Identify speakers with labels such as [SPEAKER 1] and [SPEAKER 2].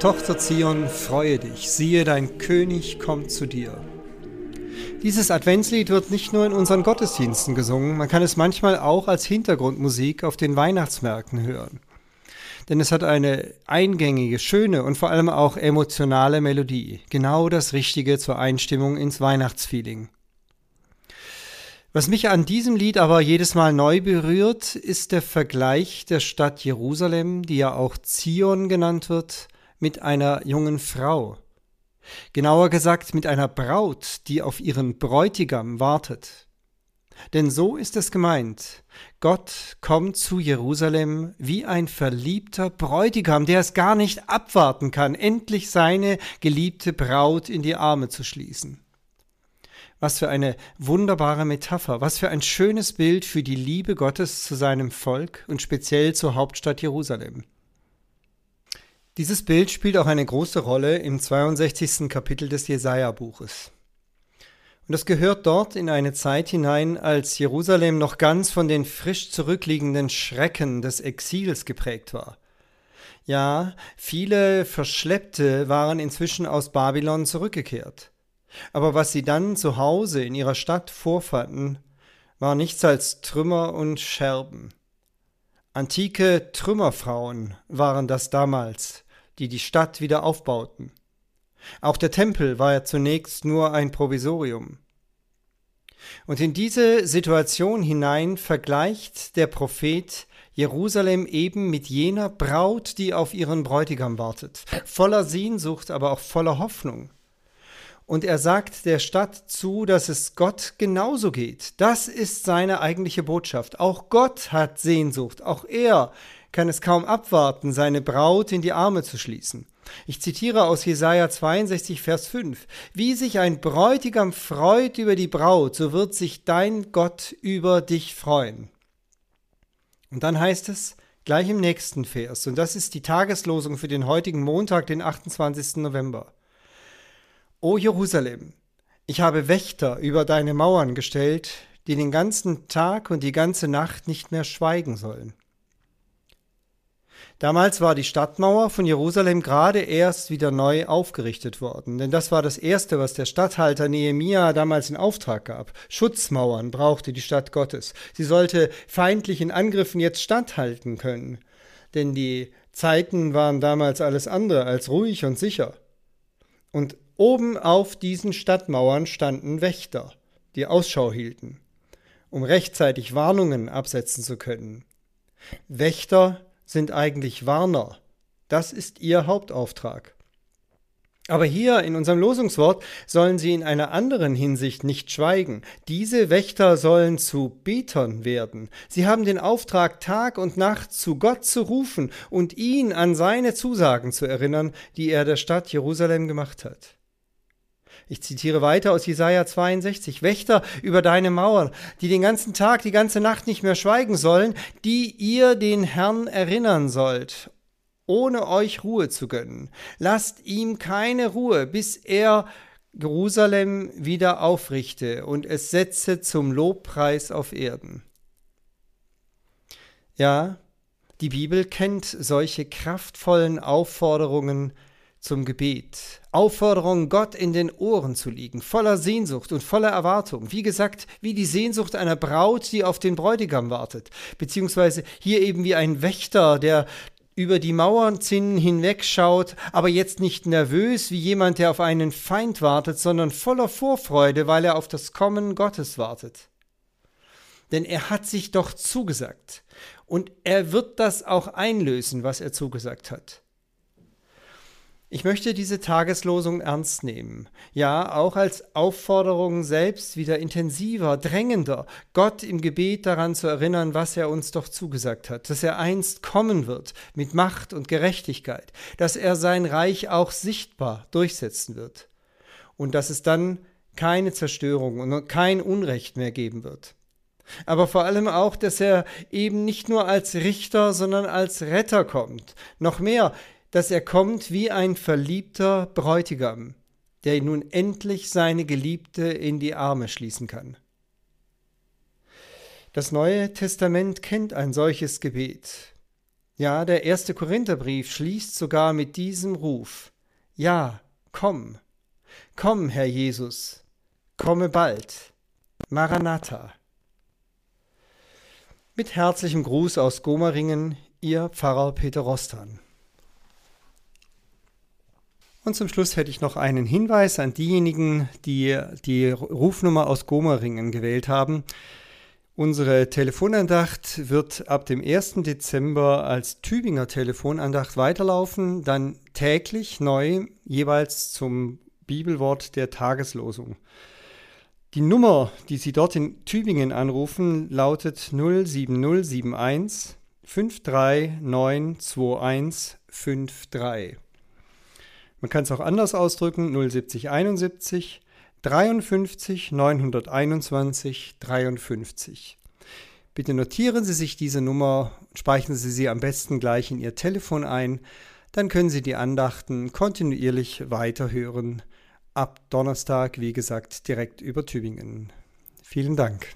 [SPEAKER 1] Tochter Zion, freue dich, siehe, dein König kommt zu dir. Dieses Adventslied wird nicht nur in unseren Gottesdiensten gesungen, man kann es manchmal auch als Hintergrundmusik auf den Weihnachtsmärkten hören. Denn es hat eine eingängige, schöne und vor allem auch emotionale Melodie, genau das Richtige zur Einstimmung ins Weihnachtsfeeling. Was mich an diesem Lied aber jedes Mal neu berührt, ist der Vergleich der Stadt Jerusalem, die ja auch Zion genannt wird, mit einer jungen Frau. Genauer gesagt mit einer Braut, die auf ihren Bräutigam wartet. Denn so ist es gemeint. Gott kommt zu Jerusalem wie ein verliebter Bräutigam, der es gar nicht abwarten kann, endlich seine geliebte Braut in die Arme zu schließen. Was für eine wunderbare Metapher, was für ein schönes Bild für die Liebe Gottes zu seinem Volk und speziell zur Hauptstadt Jerusalem. Dieses Bild spielt auch eine große Rolle im 62. Kapitel des Jesaja-Buches. Und das gehört dort in eine Zeit hinein, als Jerusalem noch ganz von den frisch zurückliegenden Schrecken des Exils geprägt war. Ja, viele Verschleppte waren inzwischen aus Babylon zurückgekehrt. Aber was sie dann zu Hause in ihrer Stadt vorfanden, war nichts als Trümmer und Scherben. Antike Trümmerfrauen waren das damals, die die Stadt wieder aufbauten. Auch der Tempel war ja zunächst nur ein Provisorium. Und in diese Situation hinein vergleicht der Prophet Jerusalem eben mit jener Braut, die auf ihren Bräutigam wartet, voller Sehnsucht, aber auch voller Hoffnung. Und er sagt der Stadt zu, dass es Gott genauso geht. Das ist seine eigentliche Botschaft. Auch Gott hat Sehnsucht. Auch er kann es kaum abwarten, seine Braut in die Arme zu schließen. Ich zitiere aus Jesaja 62, Vers 5. Wie sich ein Bräutigam freut über die Braut, so wird sich dein Gott über dich freuen. Und dann heißt es, gleich im nächsten Vers, und das ist die Tageslosung für den heutigen Montag, den 28. November. O Jerusalem, ich habe Wächter über deine Mauern gestellt, die den ganzen Tag und die ganze Nacht nicht mehr schweigen sollen. Damals war die Stadtmauer von Jerusalem gerade erst wieder neu aufgerichtet worden, denn das war das Erste, was der Statthalter Nehemia damals in Auftrag gab. Schutzmauern brauchte die Stadt Gottes. Sie sollte feindlichen Angriffen jetzt standhalten können, denn die Zeiten waren damals alles andere als ruhig und sicher. Und Oben auf diesen Stadtmauern standen Wächter, die Ausschau hielten, um rechtzeitig Warnungen absetzen zu können. Wächter sind eigentlich Warner. Das ist ihr Hauptauftrag. Aber hier in unserem Losungswort sollen sie in einer anderen Hinsicht nicht schweigen. Diese Wächter sollen zu Betern werden. Sie haben den Auftrag, Tag und Nacht zu Gott zu rufen und ihn an seine Zusagen zu erinnern, die er der Stadt Jerusalem gemacht hat. Ich zitiere weiter aus Jesaja 62. Wächter über deine Mauern, die den ganzen Tag, die ganze Nacht nicht mehr schweigen sollen, die ihr den Herrn erinnern sollt, ohne euch Ruhe zu gönnen. Lasst ihm keine Ruhe, bis er Jerusalem wieder aufrichte und es setze zum Lobpreis auf Erden. Ja, die Bibel kennt solche kraftvollen Aufforderungen zum Gebet. Aufforderung, Gott in den Ohren zu liegen, voller Sehnsucht und voller Erwartung. Wie gesagt, wie die Sehnsucht einer Braut, die auf den Bräutigam wartet. Beziehungsweise hier eben wie ein Wächter, der über die Mauernzinnen hinwegschaut, aber jetzt nicht nervös wie jemand, der auf einen Feind wartet, sondern voller Vorfreude, weil er auf das Kommen Gottes wartet. Denn er hat sich doch zugesagt. Und er wird das auch einlösen, was er zugesagt hat. Ich möchte diese Tageslosung ernst nehmen, ja auch als Aufforderung selbst wieder intensiver, drängender, Gott im Gebet daran zu erinnern, was er uns doch zugesagt hat, dass er einst kommen wird mit Macht und Gerechtigkeit, dass er sein Reich auch sichtbar durchsetzen wird und dass es dann keine Zerstörung und kein Unrecht mehr geben wird. Aber vor allem auch, dass er eben nicht nur als Richter, sondern als Retter kommt. Noch mehr, dass er kommt wie ein verliebter Bräutigam, der nun endlich seine Geliebte in die Arme schließen kann. Das Neue Testament kennt ein solches Gebet. Ja, der erste Korintherbrief schließt sogar mit diesem Ruf. Ja, komm. Komm, Herr Jesus. Komme bald. Maranatha. Mit herzlichem Gruß aus Gomaringen, Ihr Pfarrer Peter Rostan. Und zum Schluss hätte ich noch einen Hinweis an diejenigen, die die Rufnummer aus Gomaringen gewählt haben. Unsere Telefonandacht wird ab dem 1. Dezember als Tübinger Telefonandacht weiterlaufen, dann täglich neu jeweils zum Bibelwort der Tageslosung. Die Nummer, die Sie dort in Tübingen anrufen, lautet 07071 5392153. Man kann es auch anders ausdrücken, 07071 53 921 53. Bitte notieren Sie sich diese Nummer, speichern Sie sie am besten gleich in Ihr Telefon ein, dann können Sie die Andachten kontinuierlich weiterhören. Ab Donnerstag, wie gesagt, direkt über Tübingen. Vielen Dank.